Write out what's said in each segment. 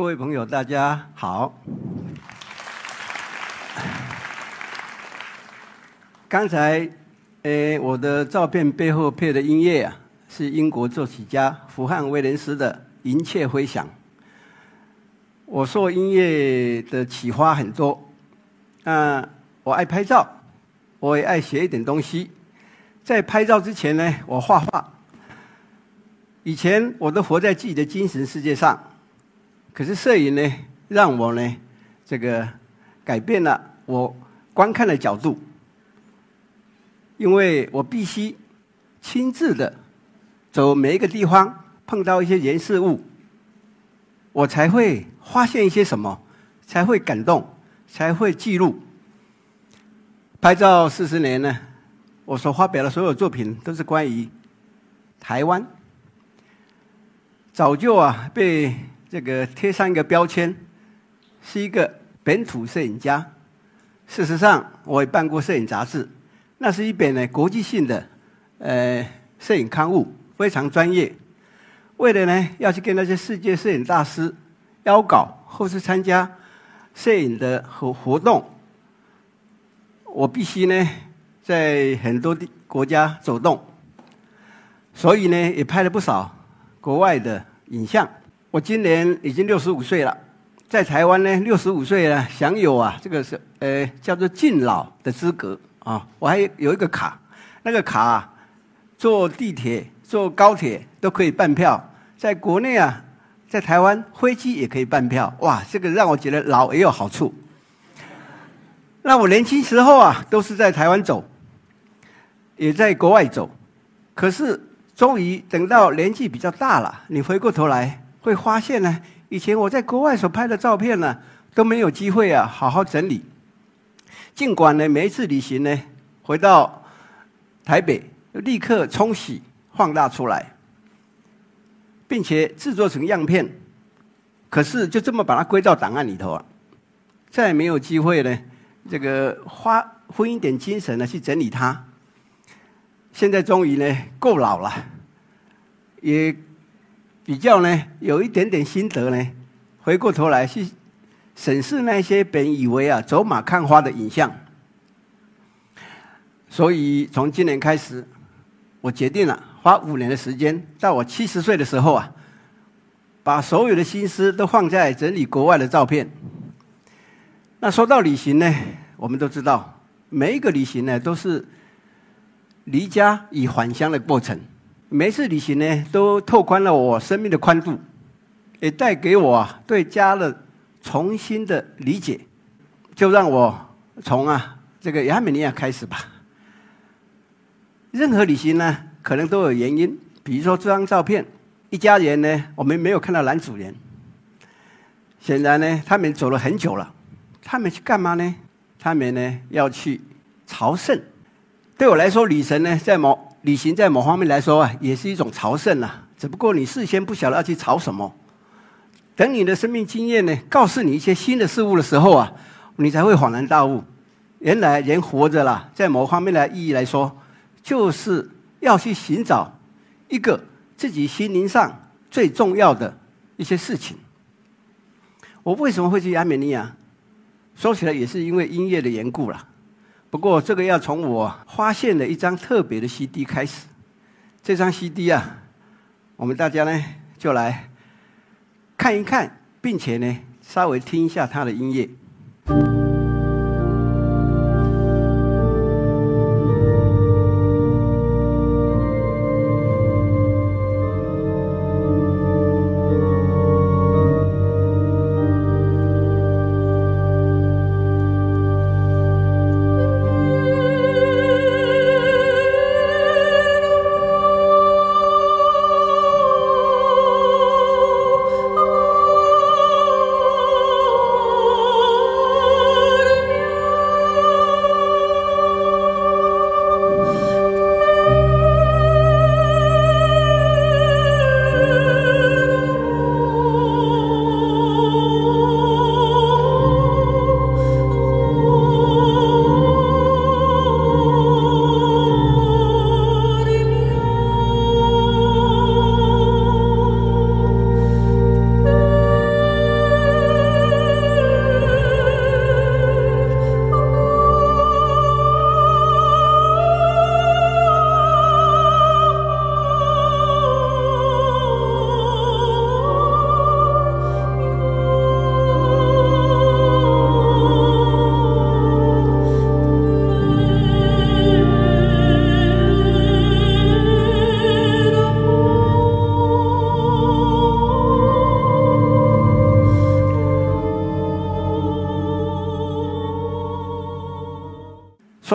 各位朋友，大家好。刚才，呃，我的照片背后配的音乐啊，是英国作曲家福汉威廉斯的《银雀飞翔》。我受音乐的启发很多，啊，我爱拍照，我也爱写一点东西。在拍照之前呢，我画画。以前我都活在自己的精神世界上，可是摄影呢，让我呢，这个改变了我观看的角度。因为我必须亲自的走每一个地方，碰到一些人事物，我才会发现一些什么，才会感动，才会记录。拍照四十年呢，我所发表的所有作品都是关于台湾，早就啊被这个贴上一个标签，是一个本土摄影家。事实上，我也办过摄影杂志。那是一本呢国际性的，呃，摄影刊物，非常专业。为了呢要去跟那些世界摄影大师邀稿，或是参加摄影的活活动，我必须呢在很多的国家走动，所以呢也拍了不少国外的影像。我今年已经六十五岁了，在台湾呢六十五岁呢享有啊这个是呃叫做敬老的资格。啊，我还有一个卡，那个卡啊坐地铁、坐高铁都可以办票，在国内啊，在台湾飞机也可以办票。哇，这个让我觉得老也有好处。那我年轻时候啊，都是在台湾走，也在国外走，可是终于等到年纪比较大了，你回过头来会发现呢，以前我在国外所拍的照片呢，都没有机会啊，好好整理。尽管呢，每一次旅行呢，回到台北，立刻冲洗、放大出来，并且制作成样片，可是就这么把它归到档案里头啊，再也没有机会呢，这个花花一点精神呢去整理它。现在终于呢够老了，也比较呢有一点点心得呢，回过头来去。审视那些本以为啊走马看花的影像，所以从今年开始，我决定了花五年的时间，到我七十岁的时候啊，把所有的心思都放在整理国外的照片。那说到旅行呢，我们都知道，每一个旅行呢都是离家与返乡的过程，每次旅行呢都拓宽了我生命的宽度，也带给我对家的。重新的理解，就让我从啊这个亚美尼亚开始吧。任何旅行呢，可能都有原因。比如说这张照片，一家人呢，我们没有看到男主人。显然呢，他们走了很久了。他们去干嘛呢？他们呢要去朝圣。对我来说，旅程呢，在某旅行在某方面来说啊，也是一种朝圣啊。只不过你事先不晓得要去朝什么。等你的生命经验呢，告诉你一些新的事物的时候啊，你才会恍然大悟，原来人活着啦，在某方面的意义来说，就是要去寻找一个自己心灵上最重要的一些事情。我为什么会去亚美尼亚？说起来也是因为音乐的缘故了。不过这个要从我发现的一张特别的 CD 开始。这张 CD 啊，我们大家呢就来。看一看，并且呢，稍微听一下它的音乐。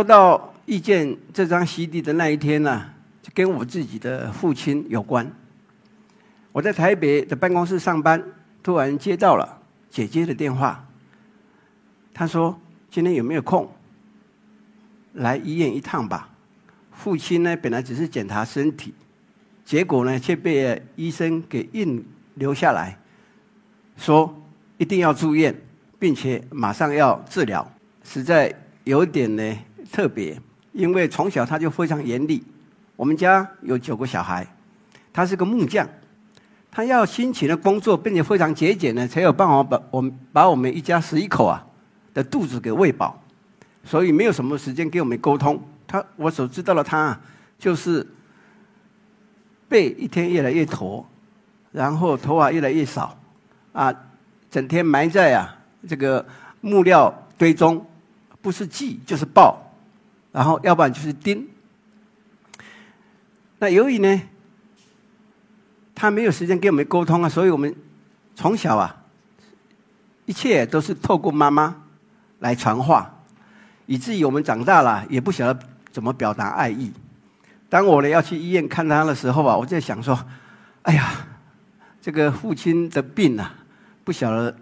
到遇见这张 CD 的那一天呢，就跟我自己的父亲有关。我在台北的办公室上班，突然接到了姐姐的电话。她说：“今天有没有空来医院一趟吧？”父亲呢，本来只是检查身体，结果呢，却被医生给硬留下来，说一定要住院，并且马上要治疗，实在有点呢特别。因为从小他就非常严厉。我们家有九个小孩，他是个木匠。他要辛勤的工作，并且非常节俭呢，才有办法把我们把我们一家十一口啊的肚子给喂饱，所以没有什么时间跟我们沟通。他我所知道的他，就是背一天越来越驼，然后头发越来越少，啊，整天埋在啊这个木料堆中，不是锯就是刨，然后要不然就是钉。那由于呢？他没有时间跟我们沟通啊，所以我们从小啊，一切都是透过妈妈来传话，以至于我们长大了也不晓得怎么表达爱意。当我呢要去医院看他的时候啊，我在想说：“哎呀，这个父亲的病啊，不晓得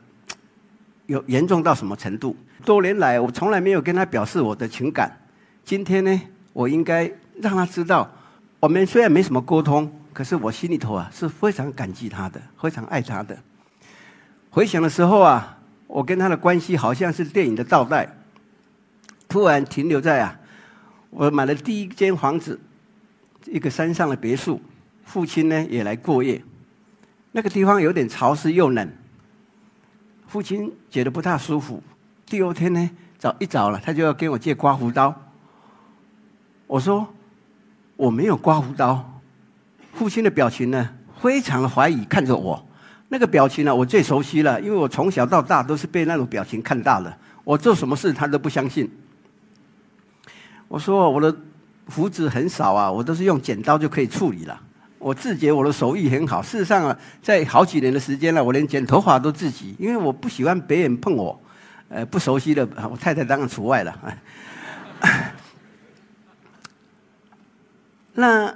有严重到什么程度。多年来，我从来没有跟他表示我的情感。今天呢，我应该让他知道，我们虽然没什么沟通。”可是我心里头啊是非常感激他的，非常爱他的。回想的时候啊，我跟他的关系好像是电影的倒带，突然停留在啊，我买了第一间房子，一个山上的别墅，父亲呢也来过夜。那个地方有点潮湿又冷，父亲觉得不大舒服。第二天呢，早一早了，他就要跟我借刮胡刀。我说我没有刮胡刀。父亲的表情呢，非常的怀疑看着我，那个表情呢，我最熟悉了，因为我从小到大都是被那种表情看大的。我做什么事他都不相信。我说我的胡子很少啊，我都是用剪刀就可以处理了。我自觉我的手艺很好，事实上啊，在好几年的时间了，我连剪头发都自己，因为我不喜欢别人碰我，呃，不熟悉的，我太太当然除外了。那。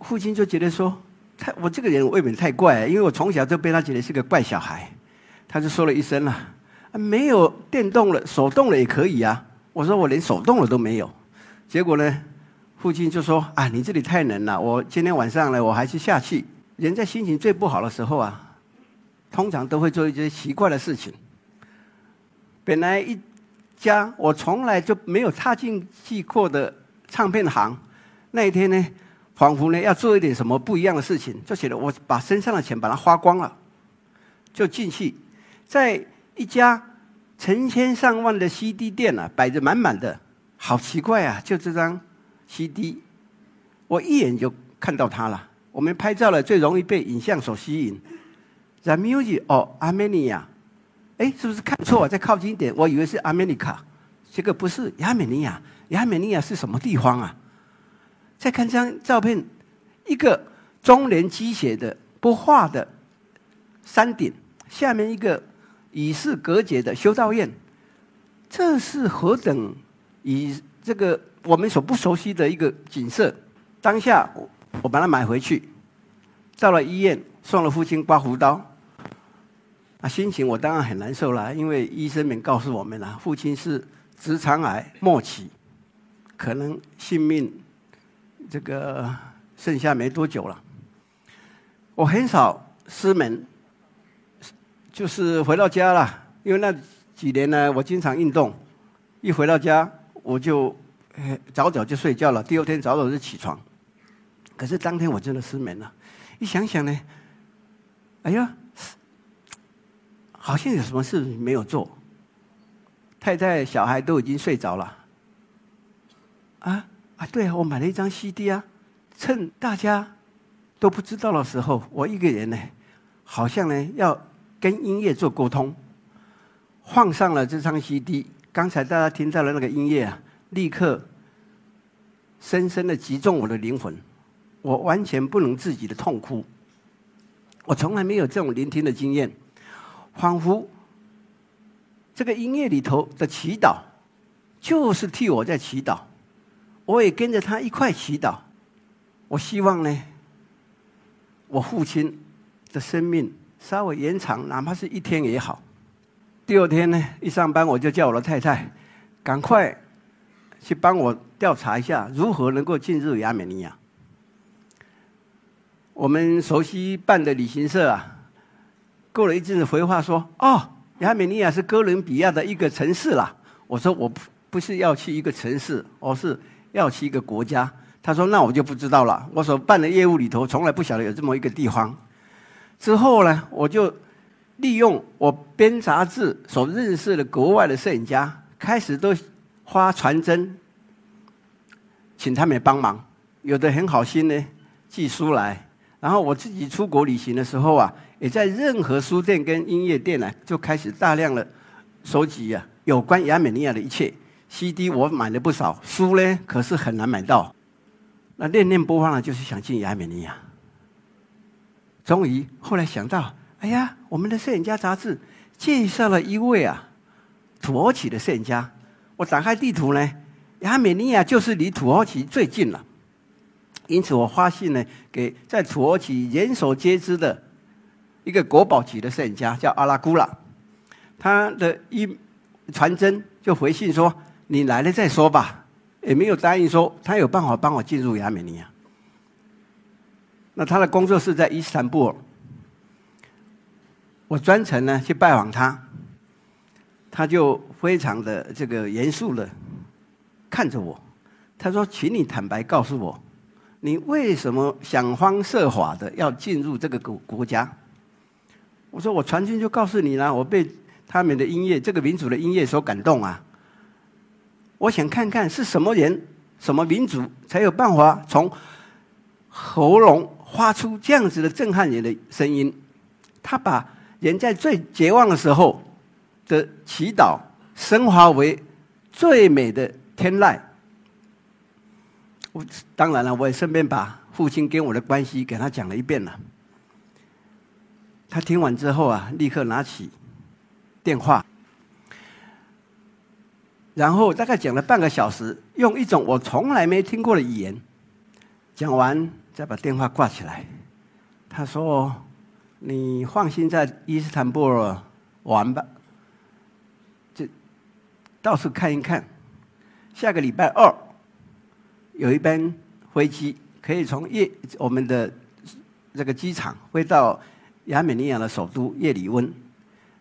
父亲就觉得说：“他我这个人未免太怪，因为我从小就被他觉得是个怪小孩。”他就说了一声啊，没有电动了，手动了也可以啊。”我说：“我连手动了都没有。”结果呢，父亲就说：“啊，你这里太冷了，我今天晚上呢，我还是下去。”人在心情最不好的时候啊，通常都会做一些奇怪的事情。本来一家我从来就没有踏进去过的唱片行，那一天呢。仿佛呢要做一点什么不一样的事情，就写了我把身上的钱把它花光了，就进去，在一家成千上万的 CD 店啊，摆着满满的，好奇怪啊！就这张 CD，我一眼就看到它了。我们拍照了最容易被影像所吸引，The Music of Armenia，哎，是不是看错？再靠近一点，我以为是 America，这个不是亚美尼亚，亚美尼亚是什么地方啊？再看这张照片，一个中年积雪的不化的山顶，下面一个与世隔绝的修道院，这是何等以这个我们所不熟悉的一个景色。当下我我把它买回去，到了医院送了父亲刮胡刀，啊，心情我当然很难受了，因为医生们告诉我们了，父亲是直肠癌末期，可能性命。这个剩下没多久了，我很少失眠，就是回到家了。因为那几年呢，我经常运动，一回到家我就早早就睡觉了，第二天早早就起床。可是当天我真的失眠了，一想想呢，哎呀，好像有什么事没有做，太太小孩都已经睡着了，啊。啊，对啊，我买了一张 CD 啊，趁大家都不知道的时候，我一个人呢，好像呢要跟音乐做沟通，放上了这张 CD。刚才大家听到的那个音乐啊，立刻深深的击中我的灵魂，我完全不能自己的痛哭。我从来没有这种聆听的经验，仿佛这个音乐里头的祈祷，就是替我在祈祷，我也跟着他一块祈祷。我希望呢，我父亲的生命稍微延长，哪怕是一天也好。第二天呢，一上班我就叫我的太太赶快去帮我调查一下，如何能够进入亚美尼亚。我们熟悉办的旅行社啊，过了一阵子回话说：“哦，亚美尼亚是哥伦比亚的一个城市啦。”我说：“我不不是要去一个城市，而是要去一个国家。”他说：“那我就不知道了。我所办的业务里头，从来不晓得有这么一个地方。”之后呢，我就。利用我编杂志所认识的国外的摄影家，开始都发传真，请他们帮忙。有的很好心呢，寄书来。然后我自己出国旅行的时候啊，也在任何书店跟音乐店呢，就开始大量的收集啊，有关亚美尼亚的一切 CD。我买了不少书呢，可是很难买到。那念念不忘了，就是想进亚美尼亚。终于后来想到。哎呀，我们的摄影家杂志介绍了一位啊，土耳其的摄影家。我打开地图呢，亚美尼亚就是离土耳其最近了。因此，我发信呢给在土耳其人所皆知的一个国宝级的摄影家，叫阿拉古拉。他的一传真就回信说：“你来了再说吧。”也没有答应说他有办法帮我进入亚美尼亚。那他的工作室在伊斯坦布尔。我专程呢去拜访他，他就非常的这个严肃的看着我，他说：“请你坦白告诉我，你为什么想方设法的要进入这个国国家？”我说：“我传讯就告诉你了，我被他们的音乐，这个民族的音乐所感动啊！我想看看是什么人、什么民族才有办法从喉咙发出这样子的震撼人的声音。”他把。人在最绝望的时候的祈祷，升华为最美的天籁。我当然了，我也顺便把父亲跟我的关系给他讲了一遍了。他听完之后啊，立刻拿起电话，然后大概讲了半个小时，用一种我从来没听过的语言讲完，再把电话挂起来。他说。你放心在伊斯坦布尔玩吧，就到处看一看。下个礼拜二有一班飞机可以从叶我们的这个机场飞到亚美尼亚的首都叶里温。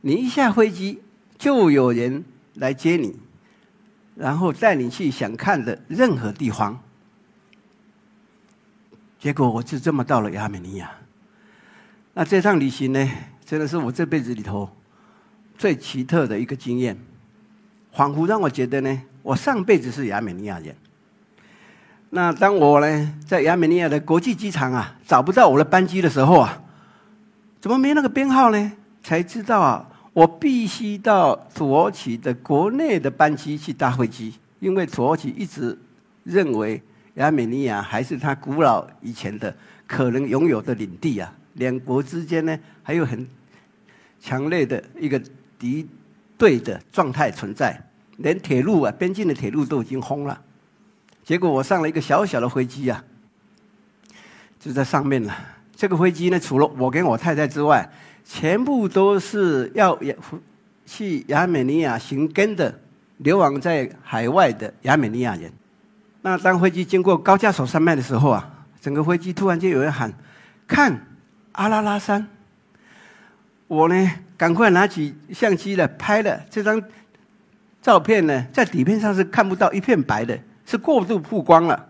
你一下飞机就有人来接你，然后带你去想看的任何地方。结果我就这么到了亚美尼亚。那这趟旅行呢，真的是我这辈子里头最奇特的一个经验，仿佛让我觉得呢，我上辈子是亚美尼亚人。那当我呢在亚美尼亚的国际机场啊找不到我的班机的时候啊，怎么没那个编号呢？才知道啊，我必须到土耳其的国内的班机去搭飞机，因为土耳其一直认为亚美尼亚还是他古老以前的可能拥有的领地啊。两国之间呢，还有很强烈的一个敌对的状态存在，连铁路啊，边境的铁路都已经封了。结果我上了一个小小的飞机啊，就在上面了。这个飞机呢，除了我跟我太太之外，全部都是要去亚美尼亚寻根的流亡在海外的亚美尼亚人。那当飞机经过高加索山脉的时候啊，整个飞机突然间有人喊：“看！”阿拉拉山，我呢，赶快拿起相机了，拍了这张照片呢，在底片上是看不到一片白的，是过度曝光了，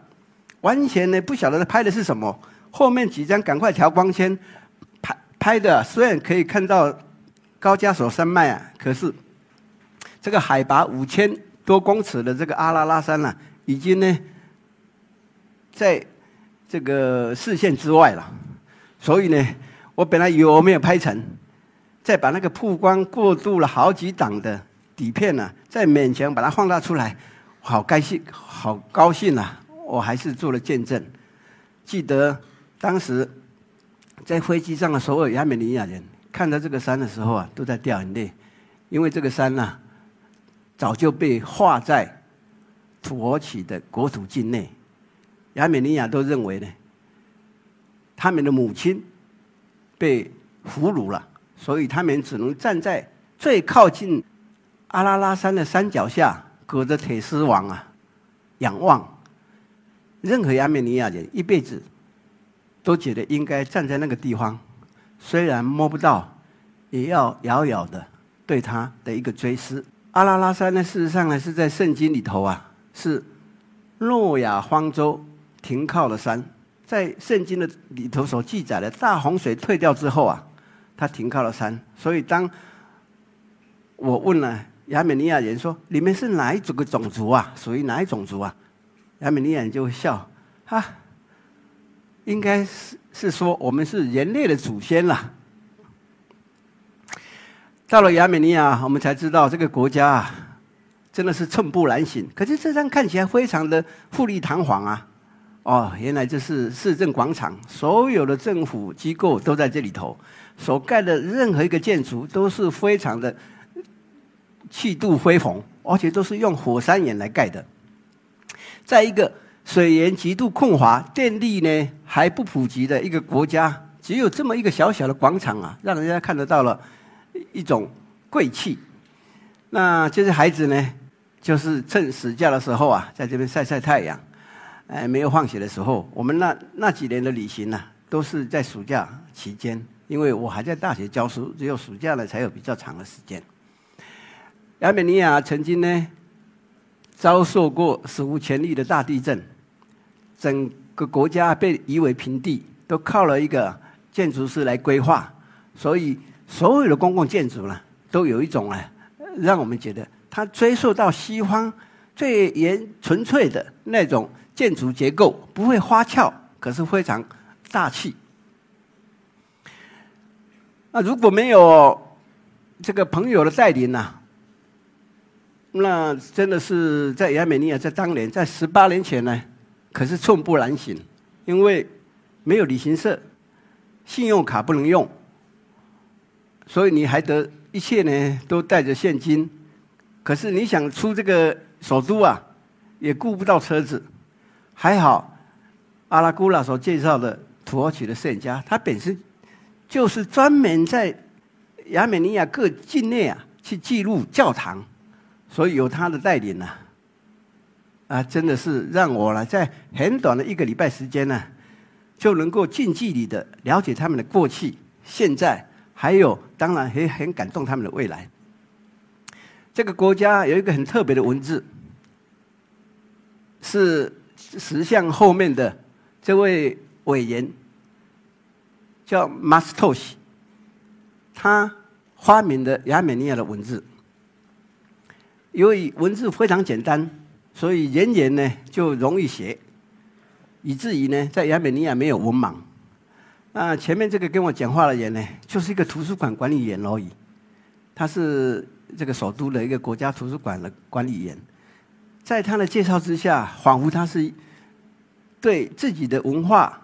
完全呢不晓得拍的是什么。后面几张赶快调光圈，拍的虽然可以看到高加索山脉啊，可是这个海拔五千多公尺的这个阿拉拉山呢，已经呢在这个视线之外了。所以呢，我本来以为我没有拍成，再把那个曝光过度了好几档的底片呢，再勉强把它放大出来，好高兴，好高兴啊！我还是做了见证。记得当时在飞机上的所有亚美尼亚人看到这个山的时候啊，都在掉眼泪，因为这个山呐，早就被画在土耳其的国土境内，亚美尼亚都认为呢，他们的母亲被俘虏了，所以他们只能站在最靠近阿拉拉山的山脚下，隔着铁丝网啊，仰望。任何亚美尼亚人一辈子都觉得应该站在那个地方，虽然摸不到，也要遥遥的对他的一个追思。阿拉拉山呢，事实上呢是在圣经里头啊，是诺亚方舟停靠的山，在圣经的里头所记载的大洪水退掉之后啊，他停靠了山。所以当我问了亚美尼亚人说：“你们是哪一种个种族啊？属于哪一种族啊？”亚美尼亚人就会笑，哈，应该是是说我们是人类的祖先啦。到了亚美尼亚，我们才知道这个国家啊，真的是寸步难行。可是这张看起来非常的富丽堂皇啊！哦，原来这是市政广场，所有的政府机构都在这里头，所盖的任何一个建筑都是非常的气度恢宏，而且都是用火山岩来盖的。在一个水源极度困乏、电力呢还不普及的一个国家，只有这么一个小小的广场啊，让人家看得到了一种贵气。那这些孩子呢，就是趁暑假的时候啊，在这边晒晒太阳。哎，没有放学的时候，我们那那几年的旅行呢，都是在暑假期间，因为我还在大学教书，只有暑假呢才有比较长的时间。亚美尼亚曾经呢。遭受过史无前例的大地震，整个国家被夷为平地，都靠了一个建筑师来规划，所以所有的公共建筑呢，都有一种啊，让我们觉得它追溯到西方最原纯粹的那种建筑结构，不会花俏，可是非常大气。那如果没有这个朋友的带领呢？那真的是在亚美尼亚，在当年，在十八年前呢，可是寸步难行，因为没有旅行社，信用卡不能用，所以你还得一切呢都带着现金。可是你想出这个首都啊，也顾不到车子。还好，阿拉古拉所介绍的土耳其的摄影家，他本身就是专门在亚美尼亚各境内啊去记录教堂。所以有他的带领呢，啊，真的是让我呢，在很短的一个礼拜时间呢，就能够近距离的了解他们的过去、现在，还有当然也很感动他们的未来。这个国家有一个很特别的文字，是石像后面的这位伟人叫马斯托西，他发明的亚美尼亚的文字。由于文字非常简单，所以人人呢就容易学，以至于呢在亚美尼亚没有文盲。那前面这个跟我讲话的人呢，就是一个图书馆管理员而已。他是这个首都的一个国家图书馆的管理员，在他的介绍之下，仿佛他是对自己的文化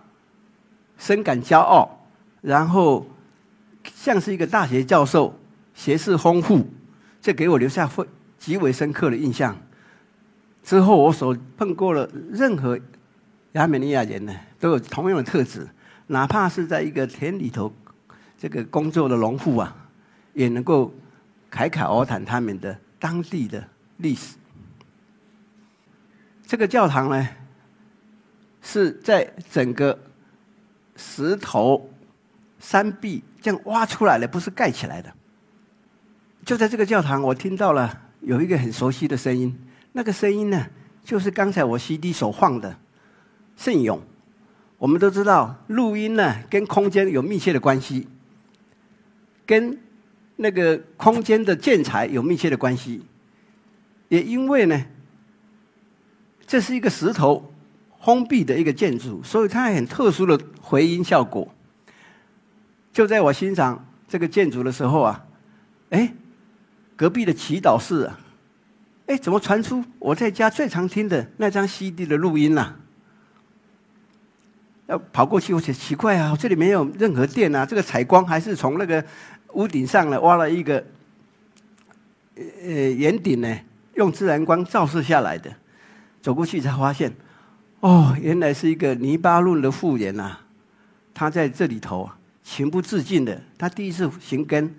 深感骄傲，然后像是一个大学教授，学识丰富，这给我留下会。极为深刻的印象。之后，我所碰过了任何亚美尼亚人呢，都有同样的特质。哪怕是在一个田里头这个工作的农户啊，也能够侃侃而谈他们的当地的历史。这个教堂呢，是在整个石头山壁这样挖出来的，不是盖起来的。就在这个教堂，我听到了。有一个很熟悉的声音，那个声音呢，就是刚才我 CD 所放的圣咏。我们都知道，录音呢跟空间有密切的关系，跟那个空间的建材有密切的关系。也因为呢，这是一个石头封闭的一个建筑，所以它很特殊的回音效果。就在我欣赏这个建筑的时候啊，哎。隔壁的祈祷室啊，哎，怎么传出我在家最常听的那张 CD 的录音呢？要跑过去，我觉奇怪啊，这里没有任何电啊，这个采光还是从那个屋顶上呢挖了一个呃圆顶呢，用自然光照射下来的。走过去才发现，哦，原来是一个泥巴嫩的妇人呐，她在这里头情不自禁的，她第一次行根，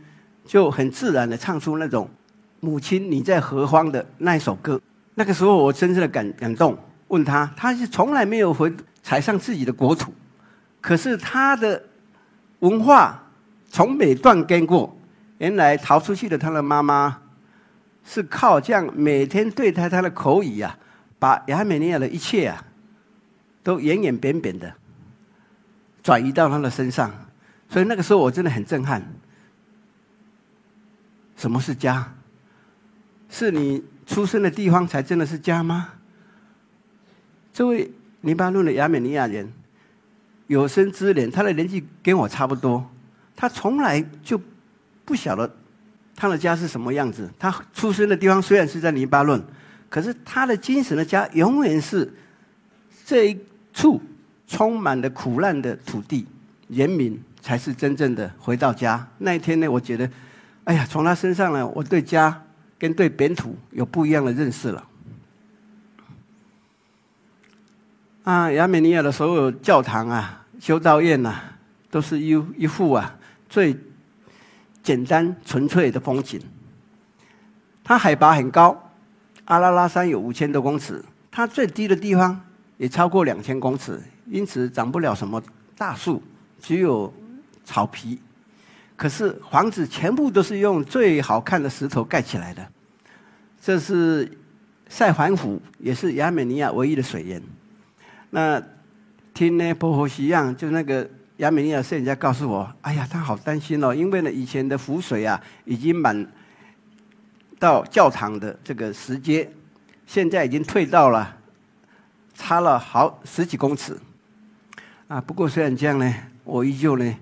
就很自然的唱出那种“母亲你在何方”的那一首歌。那个时候我真正的感感动，问他，他是从来没有回踩上自己的国土，可是他的文化从没断根过。原来逃出去的他的妈妈，是靠这样每天对待他的口语啊，把亚美尼亚的一切啊，都远远扁扁的转移到他的身上。所以那个时候我真的很震撼。什么是家？是你。出生的地方才真的是家吗？这位黎巴嫩的亚美尼亚人有生之年，他的年纪跟我差不多，他从来就不晓得他的家是什么样子。他出生的地方虽然是在黎巴嫩，可是他的精神的家永远是这一处充满了苦难的土地，人民才是真正的回到家。那一天呢，我觉得，哎呀，从他身上呢，我对家。跟对本土有不一样的认识了。啊，亚美尼亚的所有教堂啊、修道院呐，都是一一幅啊最简单纯粹的风景。它海拔很高，阿拉拉山有五千多公尺，它最低的地方也超过两千公尺，因此长不了什么大树，只有草皮。可是房子全部都是用最好看的石头盖起来的。这是塞环湖，也是亚美尼亚唯一的水源。那听呢，波 hồ 西样，就那个亚美尼亚摄影家告诉我：“哎呀，他好担心哦，因为呢，以前的湖水啊，已经满到教堂的这个石阶，现在已经退到了差了好十几公尺。啊，不过虽然这样呢，我依旧呢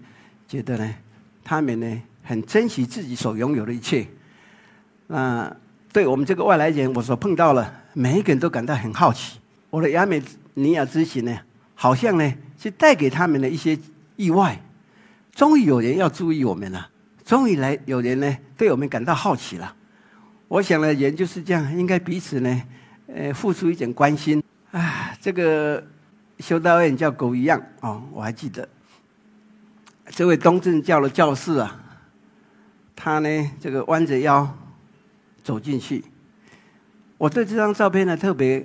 觉得呢，他们呢很珍惜自己所拥有的一切。那。对我们这个外来人，我所碰到了每一个人都感到很好奇。我的亚美尼亚之行呢，好像呢是带给他们的一些意外。终于有人要注意我们了，终于来有人呢对我们感到好奇了。我想呢，人就是这样，应该彼此呢，呃，付出一点关心。啊，这个修道院叫狗一样哦，我还记得这位东正教的教士啊，他呢这个弯着腰。走进去，我对这张照片呢特别，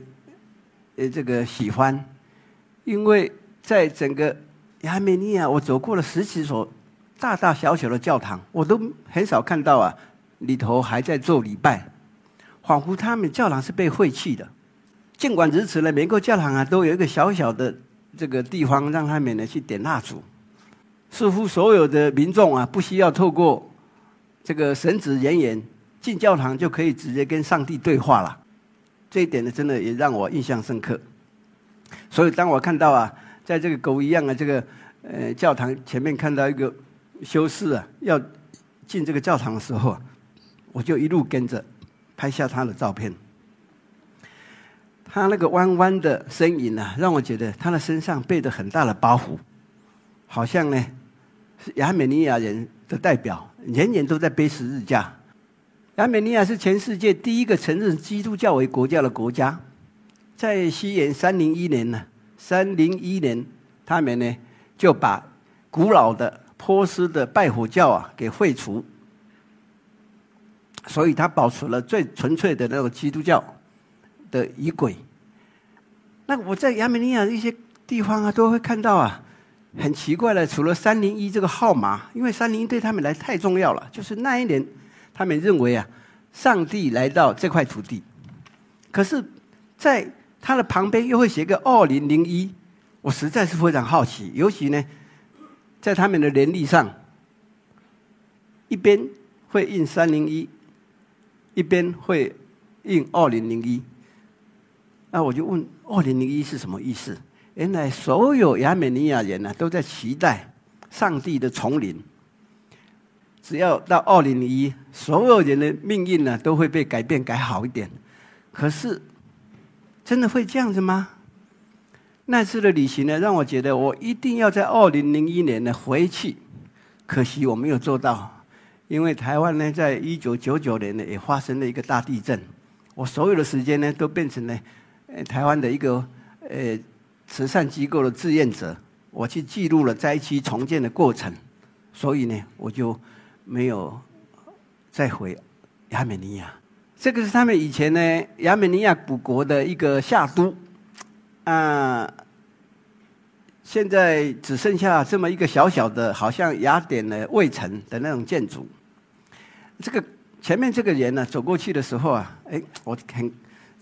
呃，这个喜欢，因为在整个亚美尼亚，我走过了十几所大大小小的教堂，我都很少看到啊里头还在做礼拜，仿佛他们教堂是被废弃的。尽管如此呢，每个教堂啊都有一个小小的这个地方让他们呢去点蜡烛，似乎所有的民众啊不需要透过这个神职人员。进教堂就可以直接跟上帝对话了，这一点呢，真的也让我印象深刻。所以当我看到啊，在这个狗一样的这个呃教堂前面看到一个修士啊要进这个教堂的时候，我就一路跟着拍下他的照片。他那个弯弯的身影呢，让我觉得他的身上背着很大的包袱，好像呢是亚美尼亚人的代表，年年都在背十字架。亚美尼亚是全世界第一个承认基督教为国教的国家，在西元三零一年呢，三零一年，他们呢就把古老的波斯的拜火教啊给废除，所以他保持了最纯粹的那种基督教的仪轨。那我在亚美尼亚一些地方啊，都会看到啊，很奇怪的，除了三零一这个号码，因为三零一对他们来太重要了，就是那一年。他们认为啊，上帝来到这块土地，可是，在他的旁边又会写个二零零一，我实在是非常好奇。尤其呢，在他们的年历上，一边会印三零一，一边会印二零零一。那我就问，二零零一是什么意思？原来所有亚美尼亚人呢，都在期待上帝的重临。只要到二零零一，所有人的命运呢都会被改变，改好一点。可是，真的会这样子吗？那次的旅行呢，让我觉得我一定要在二零零一年呢回去。可惜我没有做到，因为台湾呢，在一九九九年呢也发生了一个大地震。我所有的时间呢都变成了台湾的一个呃慈善机构的志愿者，我去记录了灾区重建的过程，所以呢，我就没有再回亚美尼亚。这个是他们以前呢亚美尼亚古国的一个夏都，啊。现在只剩下这么一个小小的，好像雅典的卫城的那种建筑。这个前面这个人呢，走过去的时候啊，哎，我很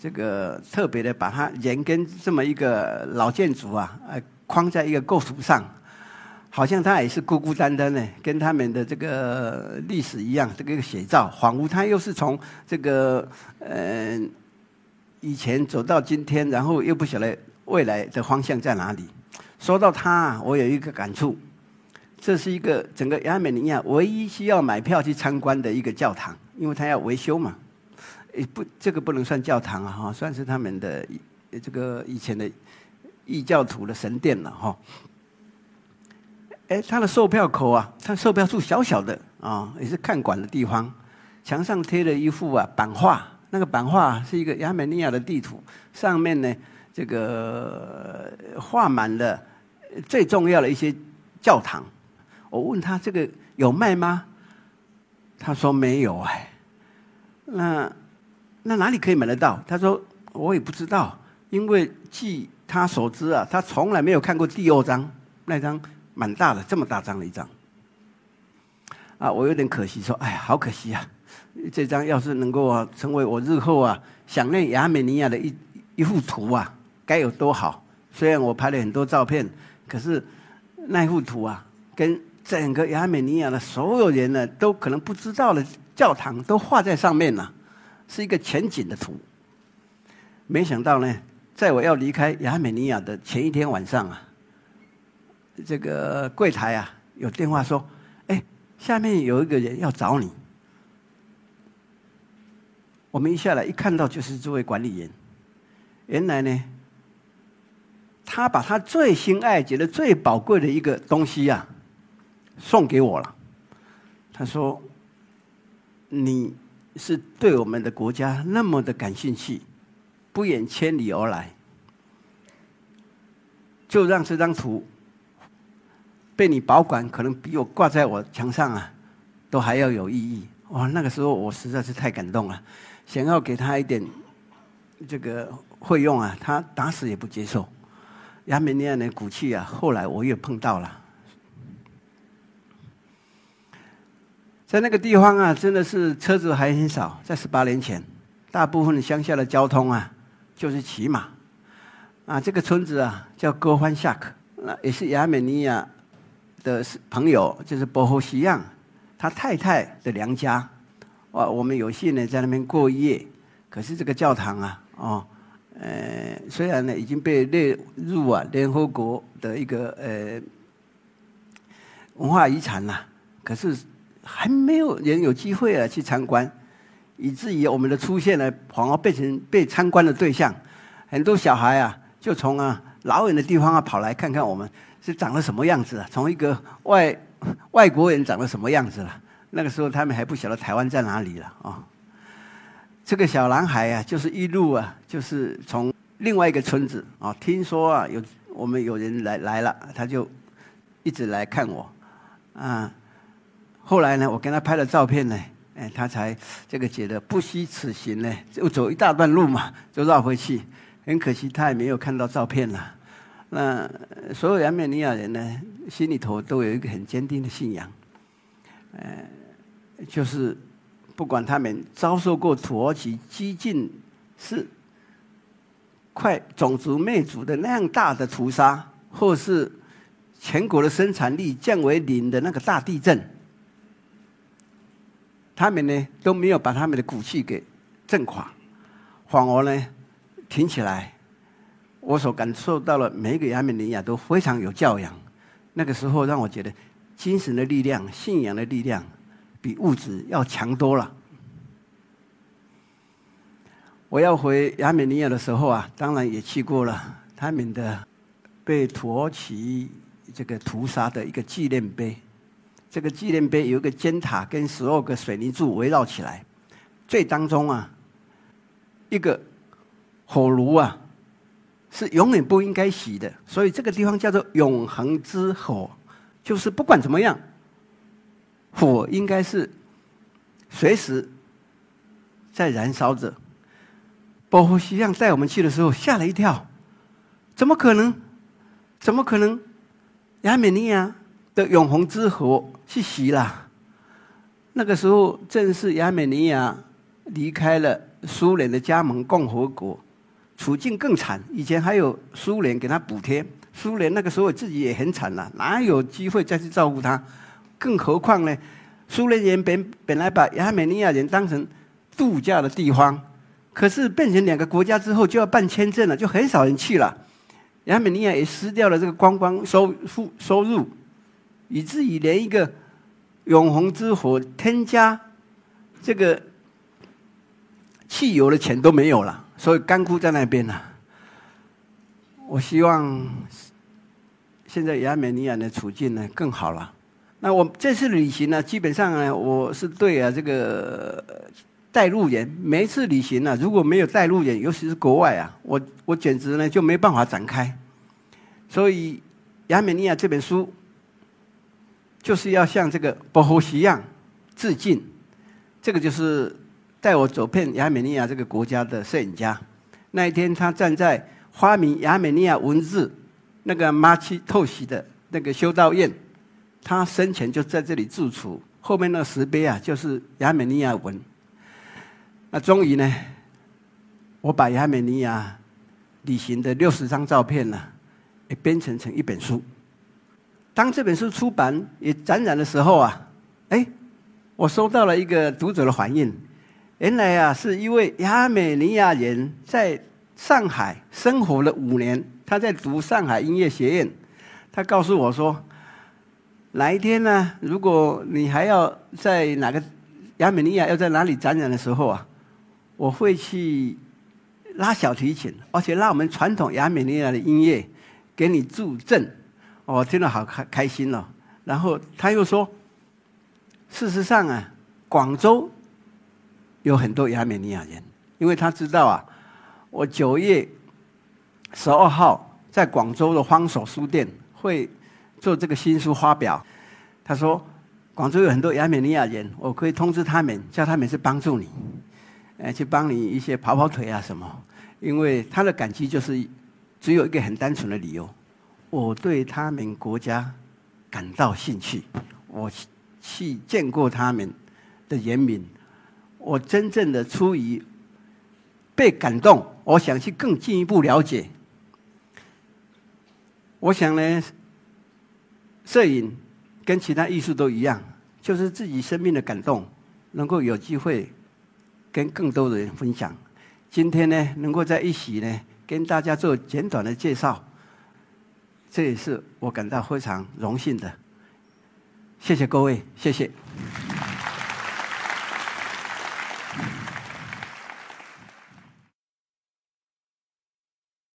这个特别的把它人跟这么一个老建筑啊，呃，框在一个构图上，好像他也是孤孤单单的，跟他们的这个历史一样，这个写照，仿佛他又是从这个呃以前走到今天，然后又不晓得未来的方向在哪里。说到他，我有一个感触，这是一个整个亚美尼亚唯一需要买票去参观的一个教堂，因为它要维修嘛。也，不，这个不能算教堂啊，哈，算是他们的这个以前的异教徒的神殿了，哈。哎，它的售票口啊，它售票处小小的啊，也是看管的地方，墙上贴了一幅啊版画，那个版画是一个亚美尼亚的地图，上面呢这个画满了。最重要的一些教堂，我问他这个有卖吗？他说没有哎。那那哪里可以买得到？他说我也不知道，因为据他所知啊，他从来没有看过第二张那张蛮大的这么大张的一张。啊，我有点可惜，说哎呀，好可惜啊！这张要是能够啊成为我日后啊想念亚美尼亚的一一幅图啊，该有多好！虽然我拍了很多照片。可是那幅图啊，跟整个亚美尼亚的所有人呢，都可能不知道的教堂都画在上面了，是一个全景的图。没想到呢，在我要离开亚美尼亚的前一天晚上啊，这个柜台啊有电话说：“哎，下面有一个人要找你。”我们一下来一看到就是这位管理员，原来呢。他把他最心爱、觉得最宝贵的一个东西呀，送给我了。他说：“你是对我们的国家那么的感兴趣，不远千里而来，就让这张图被你保管，可能比我挂在我墙上啊，都还要有意义。”哇，那个时候我实在是太感动了，想要给他一点这个费用啊，他打死也不接受。亚美尼亚的骨气啊，后来我也碰到了，在那个地方啊，真的是车子还很少。在十八年前，大部分乡下的交通啊，就是骑马。啊，这个村子啊，叫戈欢夏克，那也是亚美尼亚的朋友，就是波霍西样，他太太的娘家。哇，我们有幸呢在那边过夜。可是这个教堂啊，哦。呃，虽然呢已经被列入啊联合国的一个呃文化遗产了，可是还没有人有机会啊去参观，以至于我们的出现呢，反而变成被参观的对象。很多小孩啊，就从啊老远的地方啊跑来看看我们是长得什么样子啊，从一个外外国人长得什么样子了。那个时候他们还不晓得台湾在哪里了啊。这个小男孩啊，就是一路啊，就是从另外一个村子啊，听说啊有我们有人来来了，他就一直来看我，啊，后来呢，我跟他拍了照片呢，哎，他才这个觉得不虚此行呢，就走一大段路嘛，就绕回去。很可惜，他也没有看到照片了。那所有亚美尼亚人呢，心里头都有一个很坚定的信仰，呃，就是。不管他们遭受过土耳其激进是快种族灭族的那样大的屠杀，或是全国的生产力降为零的那个大地震，他们呢都没有把他们的骨气给震垮，反而呢挺起来。我所感受到了每一个亚美尼亚都非常有教养，那个时候让我觉得精神的力量、信仰的力量。比物质要强多了。我要回亚美尼亚的时候啊，当然也去过了他们的被土耳其这个屠杀的一个纪念碑。这个纪念碑有一个尖塔跟十二个水泥柱围绕起来，最当中啊，一个火炉啊是永远不应该熄的，所以这个地方叫做永恒之火，就是不管怎么样，火应该是随时在燃烧着。保护西样带我们去的时候吓了一跳，怎么可能？怎么可能？亚美尼亚的永恒之火去洗了？那个时候正是亚美尼亚离开了苏联的加盟共和国。处境更惨，以前还有苏联给他补贴，苏联那个时候自己也很惨了，哪有机会再去照顾他？更何况呢？苏联人本本来把亚美尼亚人当成度假的地方，可是变成两个国家之后就要办签证了，就很少人去了。亚美尼亚也失掉了这个观光收收收入，以至于连一个永恒之火添加这个汽油的钱都没有了。所以干枯在那边了。我希望现在亚美尼亚的处境呢更好了。那我这次旅行呢，基本上呢，我是对啊这个带路人，每一次旅行呢，如果没有带路人，尤其是国外啊，我我简直呢就没办法展开。所以亚美尼亚这本书就是要向这个波侯西样致敬。这个就是。带我走遍亚美尼亚这个国家的摄影家，那一天他站在发明亚美尼亚文字那个马奇透西的那个修道院，他生前就在这里住处。后面那石碑啊，就是亚美尼亚文。那终于呢，我把亚美尼亚旅行的六十张照片呢，也编成成一本书。当这本书出版也展览的时候啊，哎，我收到了一个读者的反应。原来啊，是一位亚美尼亚人在上海生活了五年，他在读上海音乐学院。他告诉我说：“哪一天呢？如果你还要在哪个亚美尼亚要在哪里展览的时候啊，我会去拉小提琴，而且拉我们传统亚美尼亚的音乐给你助阵。”我听了好开开心哦。然后他又说：“事实上啊，广州。”有很多亚美尼亚人，因为他知道啊，我九月十二号在广州的方所书店会做这个新书发表。他说，广州有很多亚美尼亚人，我可以通知他们，叫他们去帮助你，呃，去帮你一些跑跑腿啊什么。因为他的感激就是只有一个很单纯的理由，我对他们国家感到兴趣，我去见过他们的人民。我真正的出于被感动，我想去更进一步了解。我想呢，摄影跟其他艺术都一样，就是自己生命的感动，能够有机会跟更多的人分享。今天呢，能够在一起呢，跟大家做简短的介绍，这也是我感到非常荣幸的。谢谢各位，谢谢。